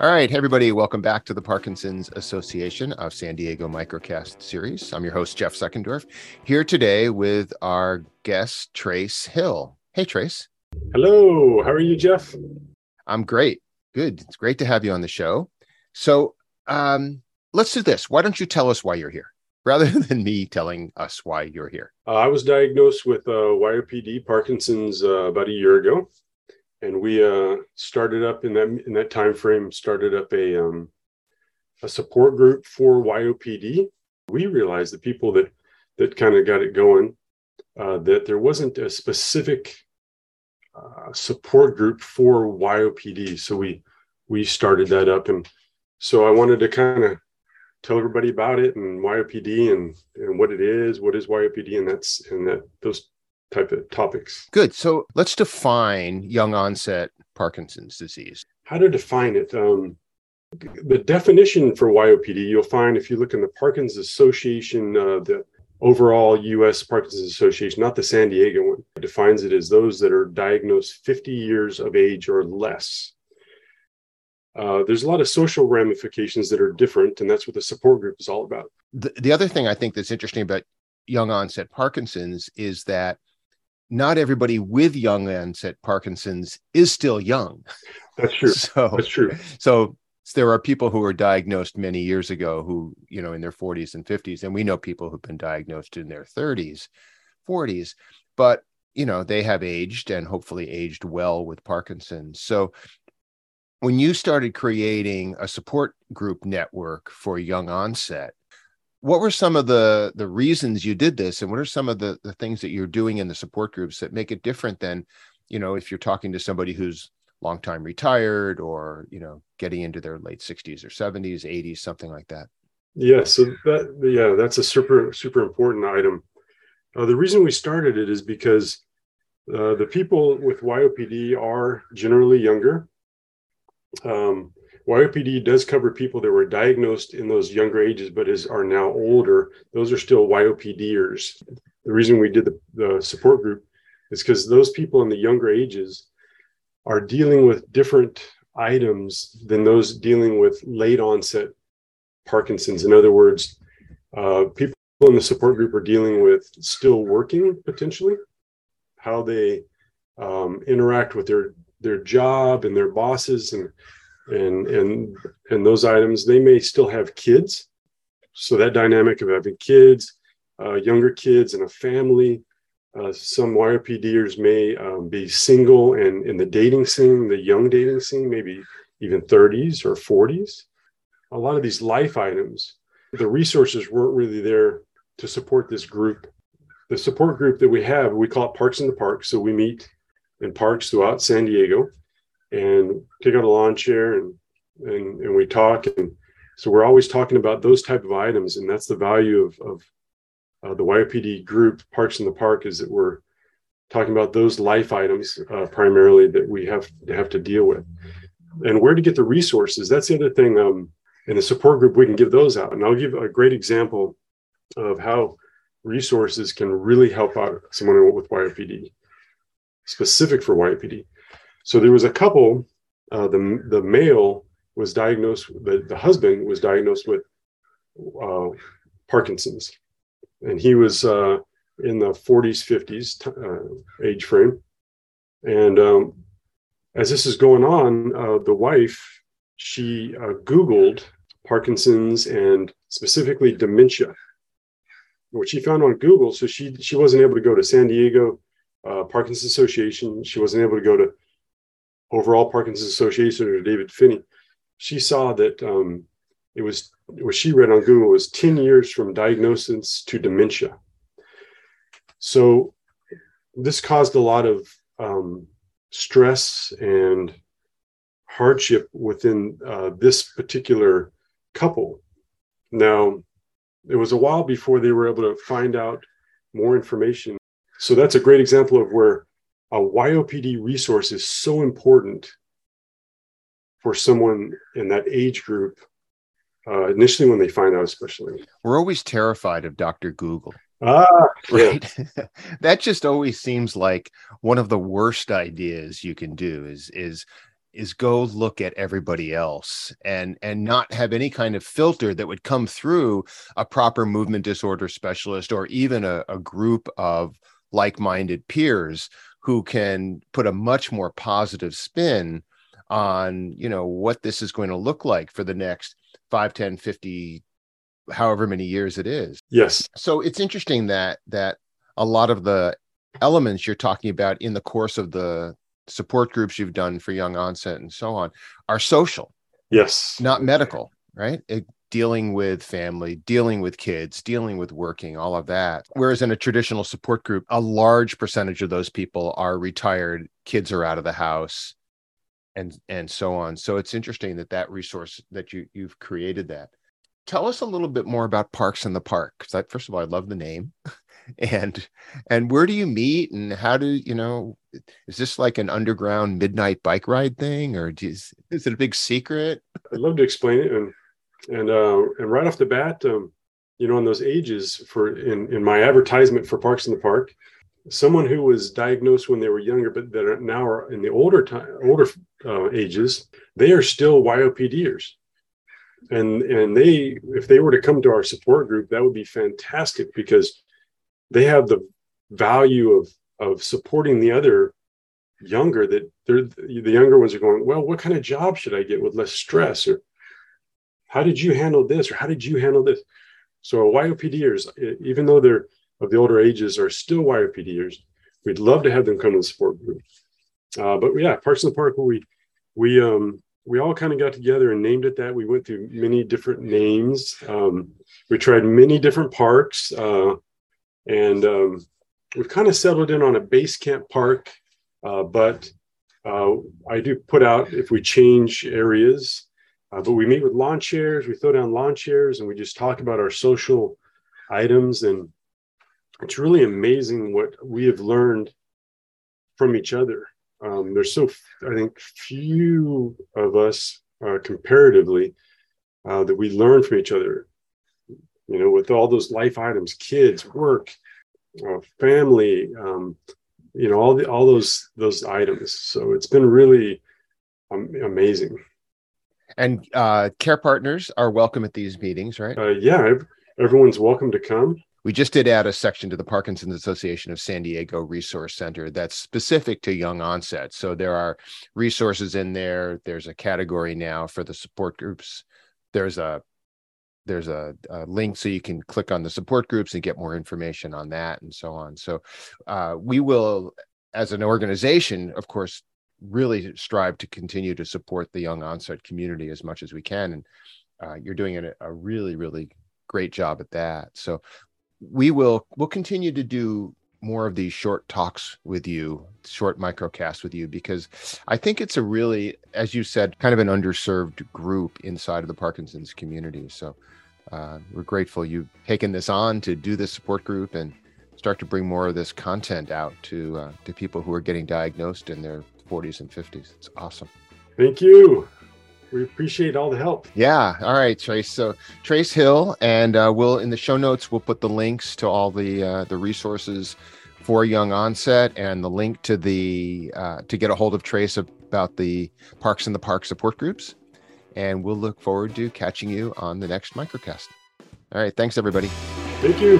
All right, hey everybody, welcome back to the Parkinson's Association of San Diego Microcast series. I'm your host, Jeff Suckendorf, here today with our guest, Trace Hill. Hey, Trace. Hello, how are you, Jeff? I'm great. Good. It's great to have you on the show. So um, let's do this. Why don't you tell us why you're here rather than me telling us why you're here? Uh, I was diagnosed with uh, YOPD, Parkinson's, uh, about a year ago and we uh, started up in that in that time frame started up a um, a support group for YOPD. We realized the people that that kind of got it going uh, that there wasn't a specific uh, support group for YOPD, so we we started that up, and so I wanted to kind of tell everybody about it and YOPD and and what it is, what is YOPD, and that's and that those type of topics. Good. So let's define young onset Parkinson's disease. How to define it? Um, the definition for YOPD, you'll find if you look in the Parkinson's Association, uh, the overall U.S. Parkinson's Association, not the San Diego one, defines it as those that are diagnosed 50 years of age or less. Uh, there's a lot of social ramifications that are different, and that's what the support group is all about. The, the other thing I think that's interesting about young onset Parkinson's is that not everybody with young onset Parkinson's is still young. That's true. So that's true. So there are people who were diagnosed many years ago who, you know, in their 40s and 50s, and we know people who've been diagnosed in their 30s, 40s, but you know, they have aged and hopefully aged well with Parkinson's. So when you started creating a support group network for young onset, what were some of the the reasons you did this and what are some of the the things that you're doing in the support groups that make it different than you know if you're talking to somebody who's long time retired or you know getting into their late 60s or 70s 80s something like that? Yeah so that yeah that's a super super important item. Uh, the reason we started it is because uh, the people with YOPD are generally younger. Um, YOPD does cover people that were diagnosed in those younger ages, but is are now older. Those are still YOPDers. The reason we did the, the support group is because those people in the younger ages are dealing with different items than those dealing with late onset Parkinson's. In other words, uh, people in the support group are dealing with still working potentially, how they um, interact with their their job and their bosses and and and and those items they may still have kids so that dynamic of having kids uh, younger kids and a family uh, some YOPDers may um, be single and in the dating scene, the young dating scene, maybe even 30s or 40s. A lot of these life items, the resources weren't really there to support this group. The support group that we have, we call it Parks in the Park. So we meet in parks throughout San Diego and take out a lawn chair and and and we talk. And so we're always talking about those type of items. And that's the value of of uh, the YOPD group Parks in the Park is that we're talking about those life items uh, primarily that we have to have to deal with. And where to get the resources that's the other thing um, in the support group we can give those out. And I'll give a great example of how resources can really help out someone with YOPD specific for YOPD so there was a couple. Uh, the the male was diagnosed. The the husband was diagnosed with uh, Parkinson's, and he was uh, in the 40s, 50s uh, age frame. And um, as this is going on, uh, the wife she uh, Googled Parkinson's and specifically dementia, which she found on Google. So she she wasn't able to go to San Diego uh, Parkinson's Association. She wasn't able to go to overall Parkinson's Association or Davis Phinney, she saw that um, it was what she read on Google was 10 years from diagnosis to dementia. So this caused a lot of um, stress and hardship within uh, this particular couple. Now, it was a while before they were able to find out more information. So that's a great example of where a YOPD resource is so important for someone in that age group, uh, initially when they find out, especially. We're always terrified of Dr. Google. Ah, right. Yeah. that just always seems like one of the worst ideas you can do is is is go look at everybody else and and not have any kind of filter that would come through a proper movement disorder specialist or even a, a group of like-minded peers who can put a much more positive spin on you know what this is going to look like for the next 5 10 50 however many years it is. Yes. So it's interesting that that a lot of the elements you're talking about in the course of the support groups you've done for young onset and so on are social. Yes. Not medical right? It, dealing with family dealing with kids dealing with working all of that. Whereas in a traditional support group a large percentage of those people are retired kids are out of the house and and so on. So it's interesting that that resource that you you've created that. Tell us a little bit more about parks in the park first of all i love the name. And and where do you meet and how do you know is this like an underground midnight bike ride thing or you, is it a big secret? I'd love to explain it and and uh and right off the bat um you know in those ages for in in my advertisement for parks in the park someone who was diagnosed when they were younger but that are now are in the older time older uh, ages they are still yopders and and they if they were to come to our support group that would be fantastic because they have the value of of supporting the other younger that they're the younger ones are going well what kind of job should i get with less stress or how did you handle this or how did you handle this? So yopders even though they're of the older ages are still yopders we'd love to have them come to the support group. Uh, but yeah parks in the park we we um we all kind of got together and named it that. We went through many different names. Um, we tried many different parks uh, and um, we've kind of settled in on a base camp park, uh, but uh, I do put out if we change areas. Uh, but we meet with lawn chairs, we throw down lawn chairs, and we just talk about our social items. And it's really amazing what we have learned from each other. Um, there's so, I think, few of us uh, comparatively uh, that we learn from each other you know, with all those life items, kids, work, uh, family, um, you know, all the all those those items. So it's been really um, amazing. And uh, care partners are welcome at these meetings, right? Uh, yeah, everyone's welcome to come. We just did add a section to the Parkinson's Association of San Diego Resource Center that's specific to young onset. So there are resources in there. There's a category now for the support groups. There's a there's a, a, link so you can click on the support groups and get more information on that and so on. So uh, we will, as an organization, of course, really strive to continue to support the young onset community as much as we can. And uh, you're doing a, a really, really great job at that. So we will we'll continue to do more of these short talks with you, short microcasts with you, because I think it's a really, as you said, kind of an underserved group inside of the Parkinson's community. So uh, we're grateful you've taken this on to do this support group and start to bring more of this content out to uh, to people who are getting diagnosed in their 40s and 50s. It's awesome. Thank you. We appreciate all the help. Yeah. All right, Trace. So Trace Hill, and uh, we'll in the show notes we'll put the links to all the uh, the resources for young onset and the link to the uh, to get a hold of Trace about the Parks in the Park support groups and we'll look forward to catching you on the next microcast. All right. Thanks, everybody. Thank you.